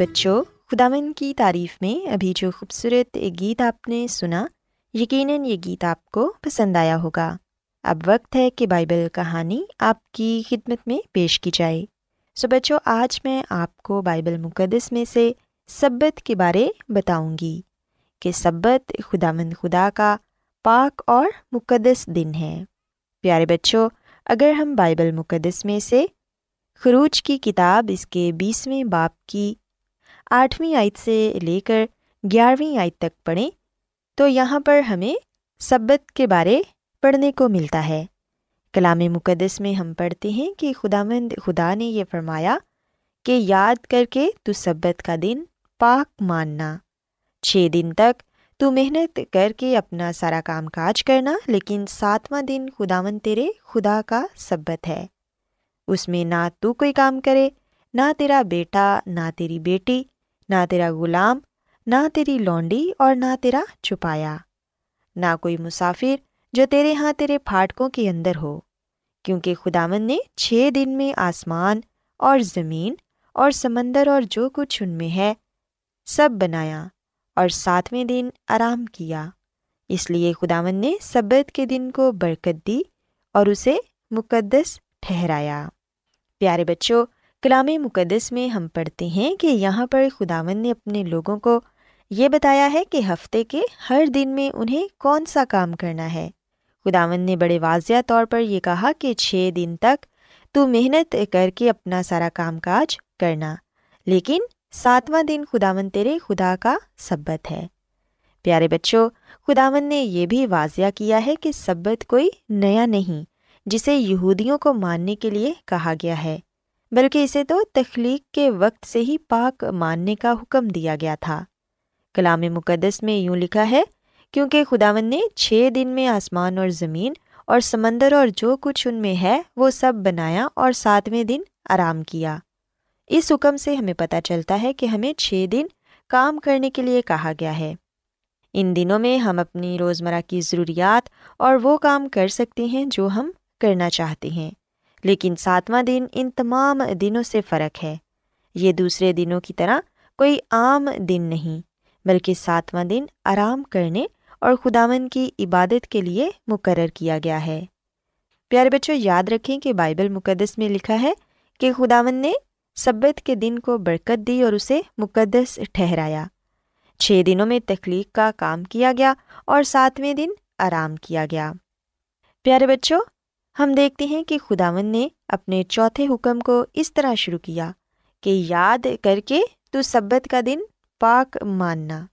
بچوں خدامن کی تعریف میں ابھی جو خوبصورت گیت آپ نے سنا، یقیناً یہ گیت آپ کو پسند آیا ہوگا۔ اب وقت ہے کہ بائبل کہانی آپ کی خدمت میں پیش کی جائے۔ سو بچوں، آج میں آپ کو بائبل مقدس میں سے سبت کے بارے بتاؤں گی کہ سبت خدا مند خدا کا پاک اور مقدس دن ہے۔ پیارے بچوں، اگر ہم بائبل مقدس میں سے خروج کی کتاب اس کے بیسویں باپ کی آٹھویں آیت سے لے کر گیارہویں آیت تک پڑھیں تو یہاں پر ہمیں سبت کے بارے پڑھنے کو ملتا ہے۔ کلام مقدس میں ہم پڑھتے ہیں کہ خدا مند خدا نے یہ فرمایا کہ یاد کر کے تو سبت کا دن پاک ماننا، چھ دن تک تو محنت کر کے اپنا سارا کام کاج کرنا، لیکن ساتواں دن خدا مند تیرے خدا کا سبت ہے۔ اس میں نہ تو کوئی کام کرے، نہ تیرا بیٹا، نہ تیری بیٹی نہ تیرا غلام، نہ تیری لونڈی اور نہ تیرا چھپایا۔ نہ کوئی مسافر جو تیرے ہاں تیرے پھاٹکوں کے اندر ہو، کیونکہ خدامن نے چھ دن میں آسمان اور زمین اور سمندر اور جو کچھ ان میں ہے سب بنایا اور ساتویں دن آرام کیا۔ اس لیے خداون نے سبت کے دن کو برکت دی اور اسے مقدس ٹھہرایا۔ پیارے بچوں کلام مقدس میں ہم پڑھتے ہیں کہ یہاں پر خداون نے اپنے لوگوں کو یہ بتایا ہے کہ ہفتے کے ہر دن میں انہیں کون سا کام کرنا ہے۔ خداون نے بڑے واضح طور پر یہ کہا کہ چھ دن تک تو محنت کر کے اپنا سارا کام کاج کرنا، لیکن ساتواں دن خداون تیرے خدا کا سبت ہے۔ پیارے بچوں خداون نے یہ بھی واضح کیا ہے کہ سبت کوئی نیا نہیں، جسے یہودیوں کو ماننے کے لیے کہا گیا ہے۔ بلکہ اسے تو تخلیق کے وقت سے ہی پاک ماننے کا حکم دیا گیا تھا۔ کلام مقدس میں یوں لکھا ہے، کیونکہ خداون نے چھ دن میں آسمان اور زمین اور سمندر اور جو کچھ ان میں ہے، وہ سب بنایا اور ساتویں دن آرام کیا۔ اس حکم سے ہمیں پتہ چلتا ہے کہ ہمیں چھ دن کام کرنے کے لیے کہا گیا ہے۔ ان دنوں میں ہم اپنی روزمرہ کی ضروریات اور وہ کام کر سکتے ہیں جو ہم کرنا چاہتے ہیں۔ لیکن ساتواں دن ان تمام دنوں سے فرق ہے۔ یہ دوسرے دنوں کی طرح کوئی عام دن نہیں، بلکہ ساتواں دن آرام کرنے اور خداون کی عبادت کے لیے مقرر کیا گیا ہے۔ پیارے بچوں، یاد رکھیں کہ بائبل مقدس میں لکھا ہے کہ خداون نے سبت کے دن کو برکت دی اور اسے مقدس ٹھہرایا۔ چھ دنوں میں تخلیق کا کام کیا گیا اور ساتویں دن آرام کیا گیا۔ پیارے بچوں ہم دیکھتے ہیں کہ خداون نے اپنے چوتھے حکم کو اس طرح شروع کیا کہ یاد کر کے تو سبت کا دن پاک ماننا۔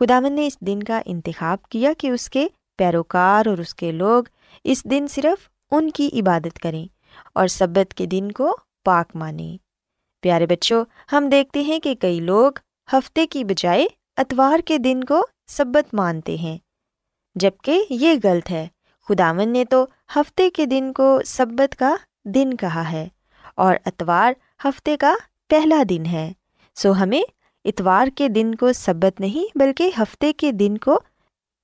خداون نے اس دن کا انتخاب کیا کہ اس کے پیروکار اور اس کے لوگ اس دن صرف ان کی عبادت کریں اور سبت کے دن کو پاک مانیں۔ پیارے بچوں، ہم دیکھتے ہیں کہ کئی لوگ ہفتے کی بجائے اتوار کے دن کو سبت مانتے ہیں۔ جبکہ یہ غلط ہے۔ خداون نے تو ہفتے کے دن کو سبت کا دن کہا ہے اور اتوار ہفتے کا پہلا دن ہے۔ سو ہمیں اتوار کے دن کو سبت نہیں بلکہ ہفتے کے دن کو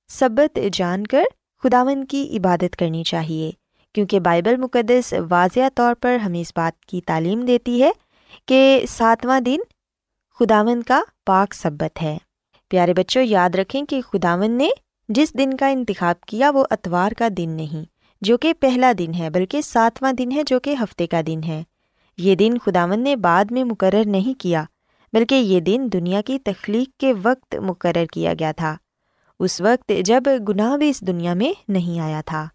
سبت جان کر خداون کی عبادت کرنی چاہیے، کیونکہ بائبل مقدس واضح طور پر ہمیں اس بات کی تعلیم دیتی ہے کہ ساتواں دن خداون کا پاک سبت ہے۔ پیارے بچوں، یاد رکھیں کہ خداون نے جس دن کا انتخاب کیا وہ اتوار کا دن نہیں جو کہ پہلا دن ہے، بلکہ ساتواں دن ہے جو کہ ہفتے کا دن ہے۔ یہ دن خداون نے بعد میں مقرر نہیں کیا، بلکہ یہ دن دنیا کی تخلیق کے وقت مقرر کیا گیا تھا۔ اس وقت جب گناہ بھی اس دنیا میں نہیں آیا تھا۔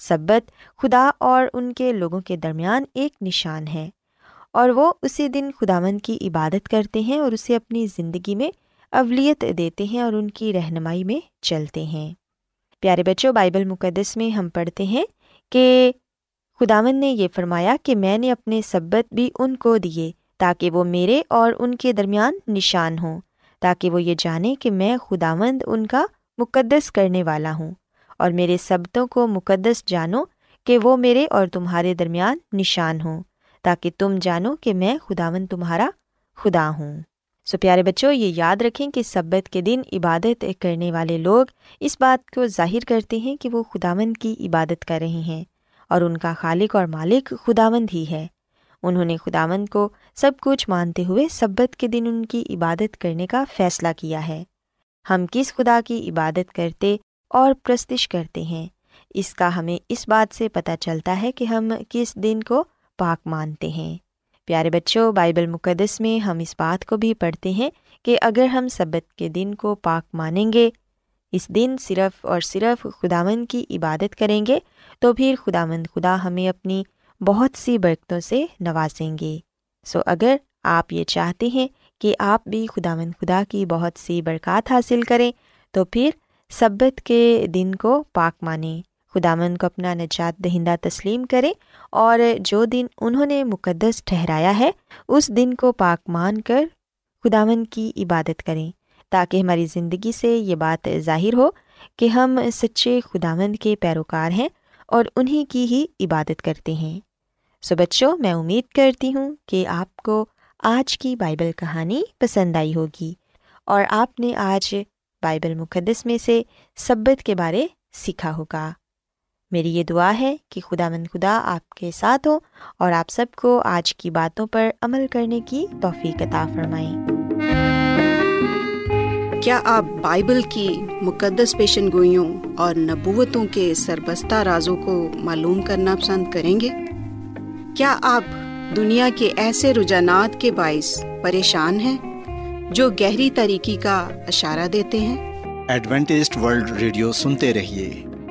سبت خدا اور ان کے لوگوں کے درمیان ایک نشان ہے، اور وہ اسی دن خداون کی عبادت کرتے ہیں اور اسے اپنی زندگی میں اولیت دیتے ہیں اور ان کی رہنمائی میں چلتے ہیں۔ پیارے بچوں، بائبل مقدس میں ہم پڑھتے ہیں کہ خداون نے یہ فرمایا کہ میں نے اپنے سبت بھی ان کو دیے تاکہ وہ میرے اور ان کے درمیان نشان ہوں، تاکہ وہ یہ جانیں کہ میں خداوند ان کا مقدس کرنے والا ہوں اور میرے سبتوں کو مقدس جانو کہ وہ میرے اور تمہارے درمیان نشان ہوں، تاکہ تم جانو کہ میں خداون تمہارا خدا ہوں۔ سو پیارے بچوں، یہ یاد رکھیں کہ سبت کے دن عبادت کرنے والے لوگ اس بات کو ظاہر کرتے ہیں کہ وہ خداوند کی عبادت کر رہے ہیں اور ان کا خالق اور مالک خداوند ہی ہے۔ انہوں نے خداوند کو سب کچھ مانتے ہوئے سبت کے دن ان کی عبادت کرنے کا فیصلہ کیا ہے۔ ہم کس خدا کی عبادت کرتے اور پرستش کرتے ہیں؟ اس کا ہمیں اس بات سے پتہ چلتا ہے کہ ہم کس دن کو پاک مانتے ہیں۔ پیارے بچوں، بائبل مقدس میں ہم اس بات کو بھی پڑھتے ہیں کہ اگر ہم سبت کے دن کو پاک مانیں گے، اس دن صرف اور صرف خداوند کی عبادت کریں گے، تو پھر خداوند خدا ہمیں اپنی بہت سی برکتوں سے نوازیں گے۔ سو اگر آپ یہ چاہتے ہیں کہ آپ بھی خداوند خدا کی بہت سی برکات حاصل کریں، تو پھر سبت کے دن کو پاک مانیں۔ خداوند کو اپنا نجات دہندہ تسلیم کریں اور جو دن انہوں نے مقدس ٹھہرایا ہے، اس دن کو پاک مان کر خداوند کی عبادت کریں تاکہ ہماری زندگی سے یہ بات ظاہر ہو کہ ہم سچے خداوند کے پیروکار ہیں اور انہیں کی ہی عبادت کرتے ہیں۔ سو بچوں، میں امید کرتی ہوں کہ آپ کو آج کی بائبل کہانی پسند آئی ہوگی اور آپ نے آج بائبل مقدس میں سے سبت کے بارے سیکھا ہوگا۔ میری یہ دعا ہے کہ خدا مند خدا آپ کے ساتھ ہو اور آپ سب کو آج کی باتوں پر عمل کرنے کی توفیق عطا فرمائیں۔ کیا آپ بائبل کی مقدس پیشن گوئیوں اور نبوتوں کے سربستہ رازوں کو معلوم کرنا پسند کریں گے؟ کیا آپ دنیا کے ایسے رجحانات کے باعث پریشان ہیں جو گہری طریقے کا اشارہ دیتے ہیں؟ ایڈوینٹسڈ ورلڈ ریڈیو سنتے رہیے۔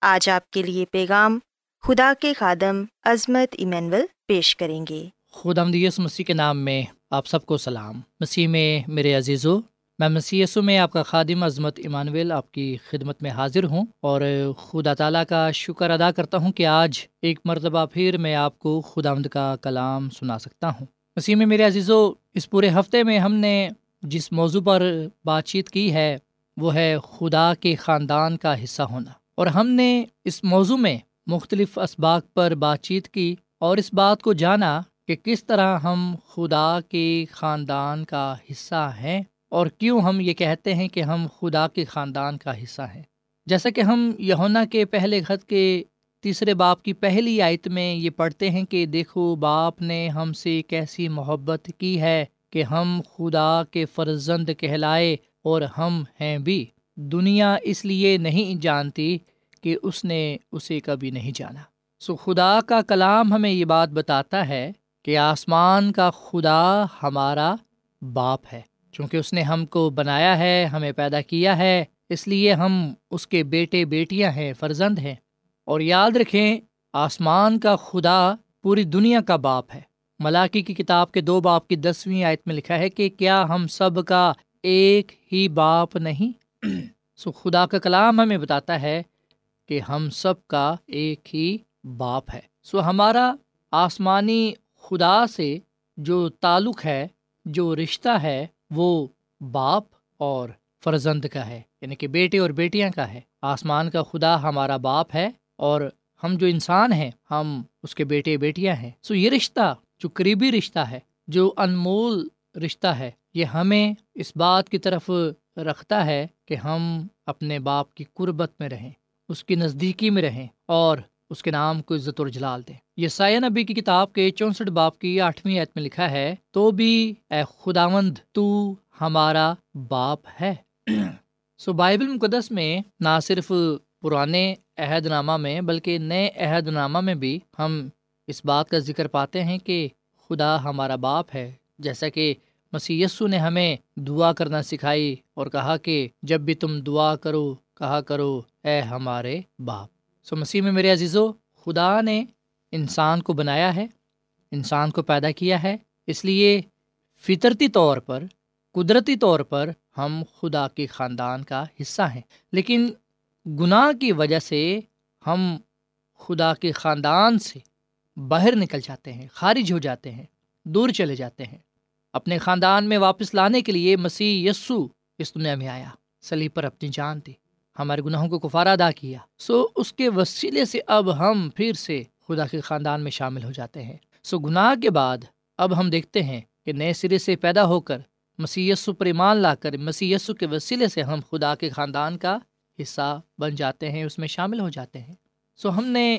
آج آپ کے لیے پیغام خدا کے خادم عظمت ایمینول پیش کریں گے۔ خدا مدیس مسیح کے نام میں آپ سب کو سلام۔ مسیح میں میرے عزیزو، میں مسیح یسو میں آپ کا خادم عظمت ایمانویل آپ کی خدمت میں حاضر ہوں اور خدا تعالیٰ کا شکر ادا کرتا ہوں کہ آج ایک مرتبہ پھر میں آپ کو خدا آمد کا کلام سنا سکتا ہوں۔ مسیح میں میرے عزیزو، اس پورے ہفتے میں ہم نے جس موضوع پر بات چیت کی ہے، وہ ہے خدا کے خاندان کا حصہ ہونا۔ اور ہم نے اس موضوع میں مختلف اسباق پر بات چیت کی اور اس بات کو جانا کہ کس طرح ہم خدا کے خاندان کا حصہ ہیں اور کیوں ہم یہ کہتے ہیں کہ ہم خدا کے خاندان کا حصہ ہیں۔ جیسا کہ ہم یونا کے پہلے خط کے تیسرے باپ کی پہلی آیت میں یہ پڑھتے ہیں کہ دیکھو، باپ نے ہم سے کیسی محبت کی ہے کہ ہم خدا کے فرزند کہلائے اور ہم ہیں بھی۔ دنیا اس لیے نہیں جانتی کہ اس نے اسے کبھی نہیں جانا۔ سو خدا کا کلام ہمیں یہ بات بتاتا ہے کہ آسمان کا خدا ہمارا باپ ہے۔ چونکہ اس نے ہم کو بنایا ہے، ہمیں پیدا کیا ہے، اس لیے ہم اس کے بیٹے بیٹیاں ہیں، فرزند ہیں۔ اور یاد رکھیں، آسمان کا خدا پوری دنیا کا باپ ہے۔ ملاقی کی کتاب کے دو باپ کی دسویں آیت میں لکھا ہے کہ کیا ہم سب کا ایک ہی باپ نہیں؟ سو خدا کا کلام ہمیں بتاتا ہے کہ ہم سب کا ایک ہی باپ ہے۔ سو ہمارا آسمانی خدا سے جو تعلق ہے، جو رشتہ ہے، وہ باپ اور فرزند کا ہے۔ یعنی کہ بیٹے اور بیٹیاں کا ہے۔ آسمان کا خدا ہمارا باپ ہے اور ہم جو انسان ہیں، ہم اس کے بیٹے بیٹیاں ہیں۔ سو یہ رشتہ، جو قریبی رشتہ ہے، جو انمول رشتہ ہے، یہ ہمیں اس بات کی طرف رکھتا ہے کہ ہم اپنے باپ کی قربت میں رہیں، اس کی نزدیکی میں رہیں اور اس کے نام کو عزت اور جلال دیں۔ یہ سایہ نبی کی کتاب کے چونسٹھ باپ کی آٹھویں عید میں لکھا ہے، تو بھی اے خداوند، تو ہمارا باپ ہے۔ سو بائبل مقدس میں نہ صرف پرانے عہد نامہ میں بلکہ نئے عہد نامہ میں بھی ہم اس بات کا ذکر پاتے ہیں کہ خدا ہمارا باپ ہے، جیسا کہ مسی نے ہمیں دعا کرنا سکھائی اور کہا کہ جب بھی تم دعا کرو، کہا کرو، اے ہمارے باپ۔ سو مسیح میں میرے عزیزو، خدا نے انسان کو بنایا ہے، انسان کو پیدا کیا ہے۔ اس لیے فطرتی طور پر، قدرتی طور پر ہم خدا کے خاندان کا حصہ ہیں۔ لیکن گناہ کی وجہ سے ہم خدا کے خاندان سے باہر نکل جاتے ہیں، خارج ہو جاتے ہیں، دور چلے جاتے ہیں۔ اپنے خاندان میں واپس لانے کے لیے مسیح یسو اس دنیا میں آیا سلی پر اپنی جان دی، ہمارے گناہوں کو کفارہ ادا کیا۔ سو اس کے وسیلے سے اب ہم پھر سے خدا کے خاندان میں شامل ہو جاتے ہیں۔ سو گناہ کے بعد اب ہم دیکھتے ہیں کہ نئے سرے سے پیدا ہو کر مسی پر ایمان لا کر مسی کے وسیلے سے ہم خدا کے خاندان کا حصہ بن جاتے ہیں، اس میں شامل ہو جاتے ہیں۔ سو ہم نے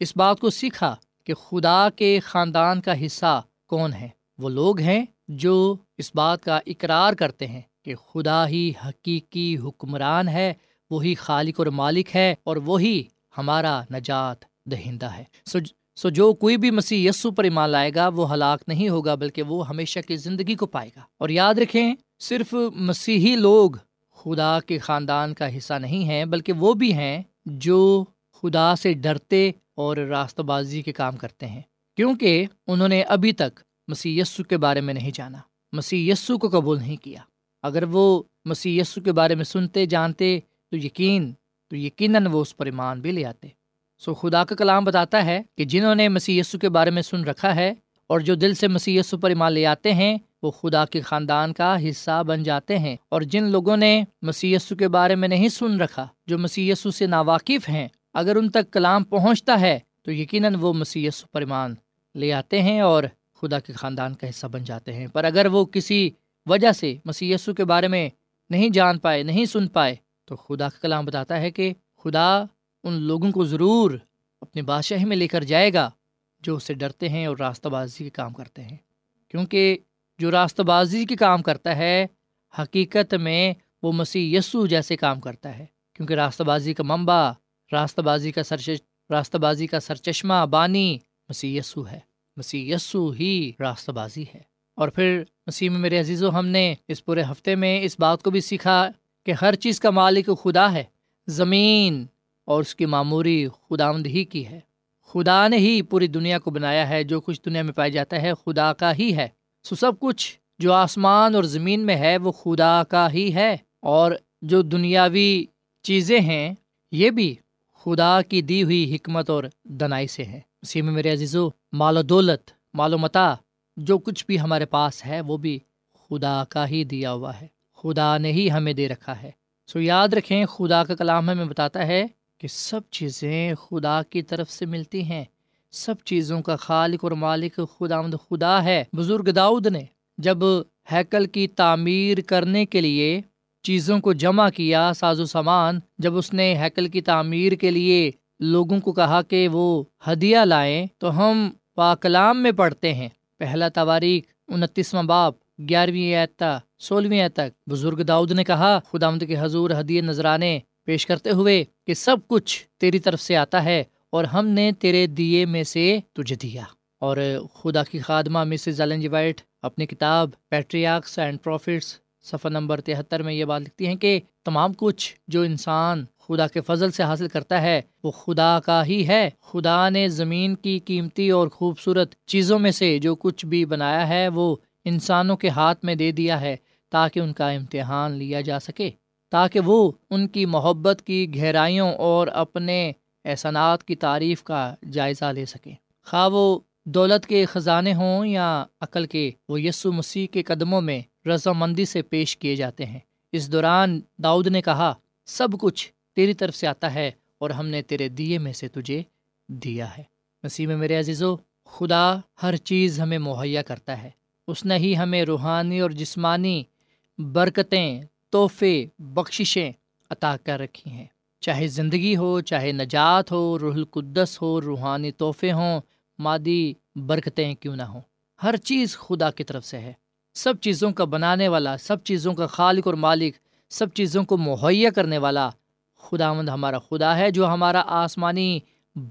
اس بات کو سیکھا کہ خدا کے خاندان کا حصہ کون ہے۔ وہ لوگ ہیں جو اس بات کا اقرار کرتے ہیں کہ خدا ہی حقیقی حکمران ہے، وہی خالق اور مالک ہے اور وہی ہمارا نجات دہندہ ہے۔ سو سو جو کوئی بھی مسیح یسو پر ایمان لائے گا، وہ ہلاک نہیں ہوگا، بلکہ وہ ہمیشہ کی زندگی کو پائے گا۔ اور یاد رکھیں، صرف مسیحی لوگ خدا کے خاندان کا حصہ نہیں ہیں، بلکہ وہ بھی ہیں جو خدا سے ڈرتے اور راستہ بازی کے کام کرتے ہیں۔ کیونکہ انہوں نے ابھی تک مسی کے بارے میں نہیں جانا۔ مسی کو قبول نہیں کیا۔ اگر وہ مسی کے بارے میں سنتے، جانتے، تو یقین، تو یقیناً وہ اس پر ایمان بھی لے آتے۔ سو خدا کا کلام بتاتا ہے کہ جنہوں نے مسی کے بارے میں سن رکھا ہے اور جو دل سے مسی پر ایمان لے آتے ہیں، وہ خدا کے خاندان کا حصہ بن جاتے ہیں۔ اور جن لوگوں نے مسی کے بارے میں نہیں سن رکھا، جو مسی سے ناواقف ہیں، اگر ان تک کلام پہنچتا ہے، تو یقیناً وہ مسی پر ایمان لے آتے ہیں اور خدا کے خاندان کا حصہ بن جاتے ہیں۔ پر اگر وہ کسی وجہ سے مسی کے بارے میں نہیں جان پائے، نہیں سن پائے، تو خدا کا کلام بتاتا ہے کہ خدا ان لوگوں کو ضرور اپنے بادشاہی میں لے کر جائے گا جو اسے ڈرتے ہیں اور راستہ بازی کے کام کرتے ہیں۔ کیونکہ جو راستہ بازی کے کام کرتا ہے، حقیقت میں وہ مسیح یسو جیسے کام کرتا ہے۔ کیونکہ راستہ بازی کا منبع، راستہ بازی کا سر راستہ بازی کا سر چشمہ بانی مسیح یسو ہے۔ مسیح یسو ہی راستہ بازی ہے۔ اور پھر مسیح میں میرے عزیز و ہم نے اس پورے ہفتے میں اس بات کو بھی سیکھا کہ ہر چیز کا مالک خدا ہے، زمین اور اس کی معموری خدا ہی کی ہے۔ خدا نے ہی پوری دنیا کو بنایا ہے، جو کچھ دنیا میں پایا جاتا ہے خدا کا ہی ہے۔ سو سب کچھ جو آسمان اور زمین میں ہے، وہ خدا کا ہی ہے۔ اور جو دنیاوی چیزیں ہیں، یہ بھی خدا کی دی ہوئی حکمت اور دنائی سے ہے اسی میں میرے عزیزو، مال و دولت، مال و متا، جو کچھ بھی ہمارے پاس ہے، وہ بھی خدا کا ہی دیا ہوا ہے۔ خدا نے ہی ہمیں دے رکھا ہے۔ سو یاد رکھیں، خدا کا کلام ہمیں بتاتا ہے کہ سب چیزیں خدا کی طرف سے ملتی ہیں۔ سب چیزوں کا خالق اور مالک خدا مد خدا ہے۔ بزرگ داؤد نے جب ہیکل کی تعمیر کرنے کے لیے چیزوں کو جمع کیا ساز و سامان، جب اس نے ہیکل کی تعمیر کے لیے لوگوں کو کہا کہ وہ ہدیہ لائیں تو ہم پاکلام میں پڑھتے ہیں۔ پہلا تواریخ انتیسواں باپ گیارہویں اعتا سولہویں تک۔ بزرگ داؤد نے کہا خدا کے حضور ہدیے نذرانے پیش کرتے ہوئے کہ سب کچھ تیری طرف سے آتا ہے اور ہم نے تیرے دیے میں سے تجھے دیا۔ اور خدا کی خادمہ مسز وائٹ اپنی کتاب پیٹریاکس اینڈ پروفٹس، صفحہ نمبر تہتر میں یہ بات لکھتی ہیں کہ تمام کچھ جو انسان خدا کے فضل سے حاصل کرتا ہے۔ وہ خدا کا ہی ہے۔ خدا نے زمین کی قیمتی اور خوبصورت چیزوں میں سے جو کچھ بھی بنایا ہے، وہ انسانوں کے ہاتھ میں دے دیا ہے تاکہ ان کا امتحان لیا جا سکے۔ تاکہ وہ ان کی محبت کی گہرائیوں اور اپنے احسانات کی تعریف کا جائزہ لے سکیں خواہ وہ دولت کے خزانے ہوں یا عقل کے، وہ یسو مسیح کے قدموں میں رضامندی سے پیش کیے جاتے ہیں۔ اس دوران داؤد نے کہا، سب کچھ تیری طرف سے آتا ہے اور ہم نے تیرے دیے میں سے تجھے دیا ہے۔ مسیح میں میرے عزیز و خدا ہر چیز ہمیں مہیا کرتا ہے۔ اس نے ہی ہمیں روحانی اور جسمانی برکتیں، تحفے، بخششیں عطا کر رکھی ہیں۔ چاہے زندگی ہو، چاہے نجات ہو، روح القدس ہو، روحانی تحفے ہوں، مادی برکتیں کیوں نہ ہوں۔ ہر چیز خدا کی طرف سے ہے۔ سب چیزوں کا بنانے والا، سب چیزوں کا خالق اور مالک، سب چیزوں کو مہیا کرنے والا خدا مند ہمارا خدا ہے جو ہمارا آسمانی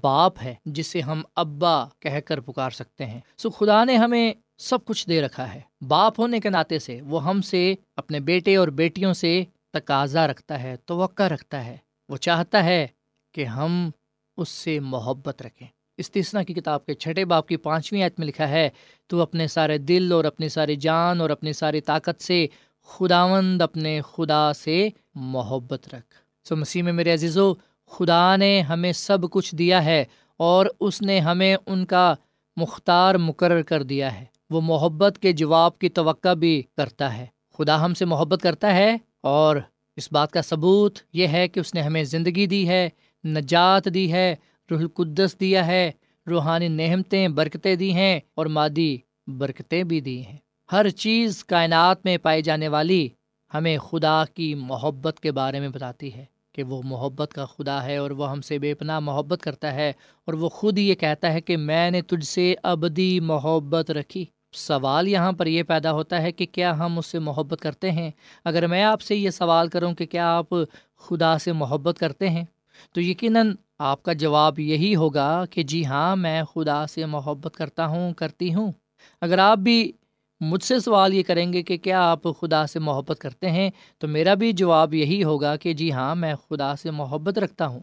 باپ ہے، جسے ہم ابا کہہ کر پکار سکتے ہیں۔ سو خدا نے ہمیں سب کچھ دے رکھا ہے۔ باپ ہونے کے ناطے سے وہ ہم سے اپنے بیٹے اور بیٹیوں سے تقاضا رکھتا ہے، توقع رکھتا ہے۔ وہ چاہتا ہے کہ ہم اس سے محبت رکھیں۔ استثنا کی کتاب کے چھٹے باپ کی پانچویں عید میں لکھا ہے، تو اپنے سارے دل اور اپنی ساری جان اور اپنی ساری طاقت سے خداوند اپنے خدا سے محبت رکھ۔ سو مسیح میں میرے عزیز و خدا نے ہمیں سب کچھ دیا ہے اور اس نے ہمیں ان کا مختار مقرر کر دیا ہے۔ وہ محبت کے جواب کی توقع بھی کرتا ہے۔ خدا ہم سے محبت کرتا ہے اور اس بات کا ثبوت یہ ہے کہ اس نے ہمیں زندگی دی ہے، نجات دی ہے، روح القدس دیا ہے، روحانی نعمتیں، برکتیں دی ہیں اور مادی برکتیں بھی دی ہیں۔ ہر چیز کائنات میں پائی جانے والی ہمیں خدا کی محبت کے بارے میں بتاتی ہے۔ کہ وہ محبت کا خدا ہے اور وہ ہم سے بے پناہ محبت کرتا ہے اور وہ خود یہ کہتا ہے کہ میں نے تجھ سے ابدی محبت رکھی۔ سوال یہاں پر یہ پیدا ہوتا ہے کہ کیا ہم اس سے محبت کرتے ہیں؟ اگر میں آپ سے یہ سوال کروں کہ کیا آپ خدا سے محبت کرتے ہیں؟ تو یقیناً آپ کا جواب یہی ہوگا کہ جی ہاں میں خدا سے محبت کرتا ہوں، کرتی ہوں۔ اگر آپ بھی مجھ سے سوال یہ کریں گے کہ کیا آپ خدا سے محبت کرتے ہیں؟ تو میرا بھی جواب یہی ہوگا کہ جی ہاں میں خدا سے محبت رکھتا ہوں۔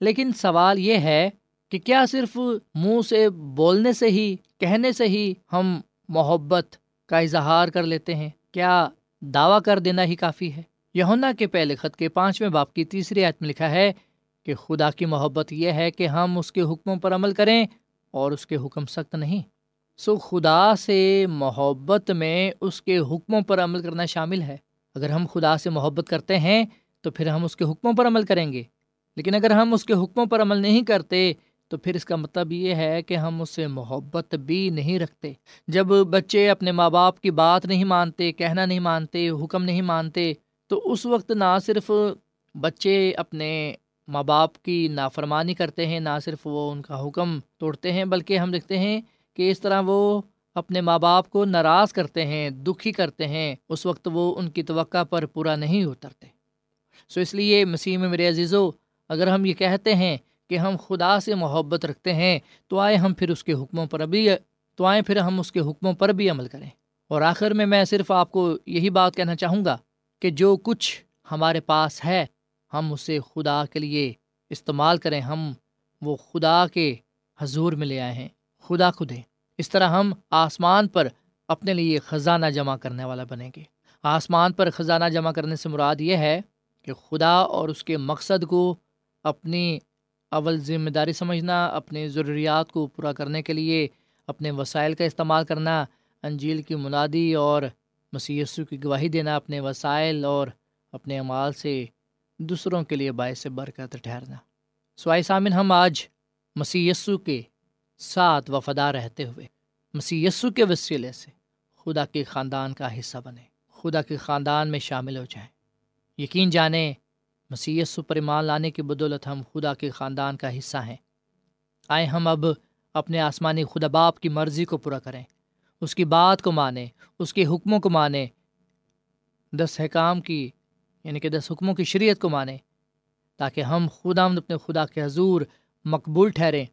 لیکن سوال یہ ہے کہ کیا صرف منہ سے بولنے سے ہی، کہنے سے ہی ہم محبت کا اظہار کر لیتے ہیں؟ کیا دعویٰ کر دینا ہی کافی ہے؟ یونا کے پہلے خط کے پانچویں باپ کی تیسری آیت میں لکھا ہے کہ خدا کی محبت یہ ہے کہ ہم اس کے حکموں پر عمل کریں اور اس کے حکم سخت نہیں۔ سو خدا سے محبت میں اس کے حکموں پر عمل کرنا شامل ہے۔ اگر ہم خدا سے محبت کرتے ہیں، تو پھر ہم اس کے حکموں پر عمل کریں گے۔ لیکن اگر ہم اس کے حکموں پر عمل نہیں کرتے، تو پھر اس کا مطلب یہ ہے کہ ہم اس سے محبت بھی نہیں رکھتے۔ جب بچے اپنے ماں باپ کی بات نہیں مانتے، کہنا نہیں مانتے، حکم نہیں مانتے، تو اس وقت نہ صرف بچے اپنے ماں باپ کی نافرمانی کرتے ہیں، نہ صرف وہ ان کا حکم توڑتے ہیں، بلکہ ہم دیکھتے ہیں کہ اس طرح وہ اپنے ماں باپ کو ناراض کرتے ہیں، دکھی کرتے ہیں، اس وقت وہ ان کی توقع پر پورا نہیں اترتے۔ سو اس لیے مسیح میں میرے عزیزو، اگر ہم یہ کہتے ہیں کہ ہم خدا سے محبت رکھتے ہیں، تو آئے ہم پھر اس کے حکموں پر ابھی تو آئیں پھر ہم اس کے حکموں پر بھی عمل کریں۔ اور آخر میں میں صرف آپ کو یہی بات کہنا چاہوں گا کہ جو کچھ ہمارے پاس ہے، ہم اسے خدا کے لیے استعمال کریں۔ ہم وہ خدا کے حضور میں لے آئے ہیں۔ خدا خود ہے۔ اس طرح ہم آسمان پر اپنے لیے خزانہ جمع کرنے والا بنیں گے۔ آسمان پر خزانہ جمع کرنے سے مراد یہ ہے کہ خدا اور اس کے مقصد کو اپنی اول ذمہ داری سمجھنا، اپنی ضروریات کو پورا کرنے کے لیے، اپنے وسائل کا استعمال کرنا، انجیل کی منادی اور مسی کی گواہی دینا، اپنے وسائل اور اپنے اعمال سے دوسروں کے لیے باعث برکت ٹھہرنا۔ سوائے سامن ہم آج مسی کے ساتھ وفادار رہتے ہوئے مسی کے وسیلے سے خدا کے خاندان کا حصہ بنے، خدا کے خاندان میں شامل ہو جائیں۔ یقین جانیں مسی پر ایمان لانے کی بدولت ہم خدا کے خاندان کا حصہ ہیں۔ آئیں ہم اب اپنے آسمانی خدا باپ کی مرضی کو پورا کریں۔ اس کی بات کو مانیں، اس کے حکموں کو مانیں۔ دس حکام کی یعنی کہ دس حکموں کی شریعت کو مانیں، تاکہ ہم خدا اپنے خدا کے حضور مقبول ٹھہریں۔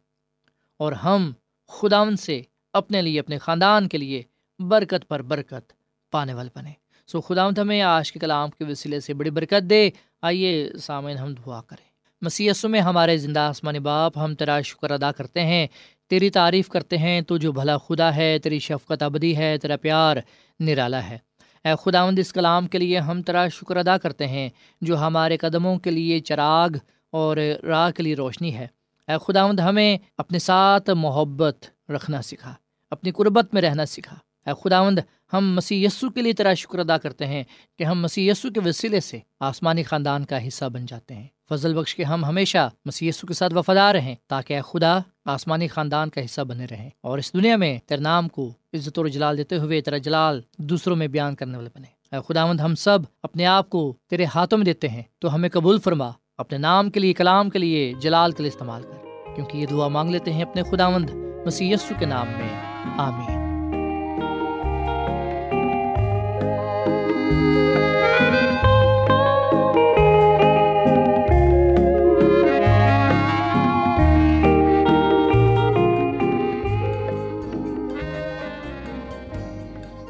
اور ہم خداون سے اپنے لیے، اپنے خاندان کے لیے برکت پر برکت پانے والے بنے۔ سو خداوند ہمیں آج کے کلام کے وسیلے سے بڑی برکت دے۔ آئیے سامعین، ہم دعا کریں۔ مسیسوں میں ہمارے زندہ آسمانی باپ، ہم تیرا شکر ادا کرتے ہیں۔ تیری تعریف کرتے ہیں، تو جو بھلا خدا ہے، تیری شفقت ابدی ہے، تیرا پیار نرالا ہے۔ اے خداوند، اس کلام کے لیے ہم تیرا شکر ادا کرتے ہیں، جو ہمارے قدموں کے لیے چراغ اور راہ کے لیے روشنی ہے۔ اے خداوند، ہمیں اپنے ساتھ محبت رکھنا سکھا، اپنی قربت میں رہنا سکھا۔ اے خداوند، ہم مسیح یسو کے لیے تیرا شکر ادا کرتے ہیں کہ ہم مسیح یسو کے وسیلے سے آسمانی خاندان کا حصہ بن جاتے ہیں۔ فضل بخش کے ہم ہمیشہ مسی کے ساتھ وفادار رہیں تاکہ اے خدا آسمانی خاندان کا حصہ بنے رہیں اور اس دنیا میں تیرے نام کو عزت اور جلال دیتے ہوئے تیرا جلال دوسروں میں بیان کرنے والے بنے۔ اے خداوند، ہم سب اپنے آپ کو تیرے ہاتھوں میں دیتے ہیں، تو ہمیں قبول فرما اپنے نام کے لیے، کلام کے لیے جلال کے لیے استعمال کر، کیونکہ یہ دعا مانگ لیتے ہیں اپنے خداوند مسی کے نام میں۔ آمین۔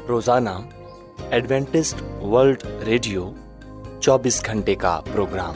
روزانہ ایڈوینٹسٹ ورلڈ ریڈیو چوبیس گھنٹے کا پروگرام۔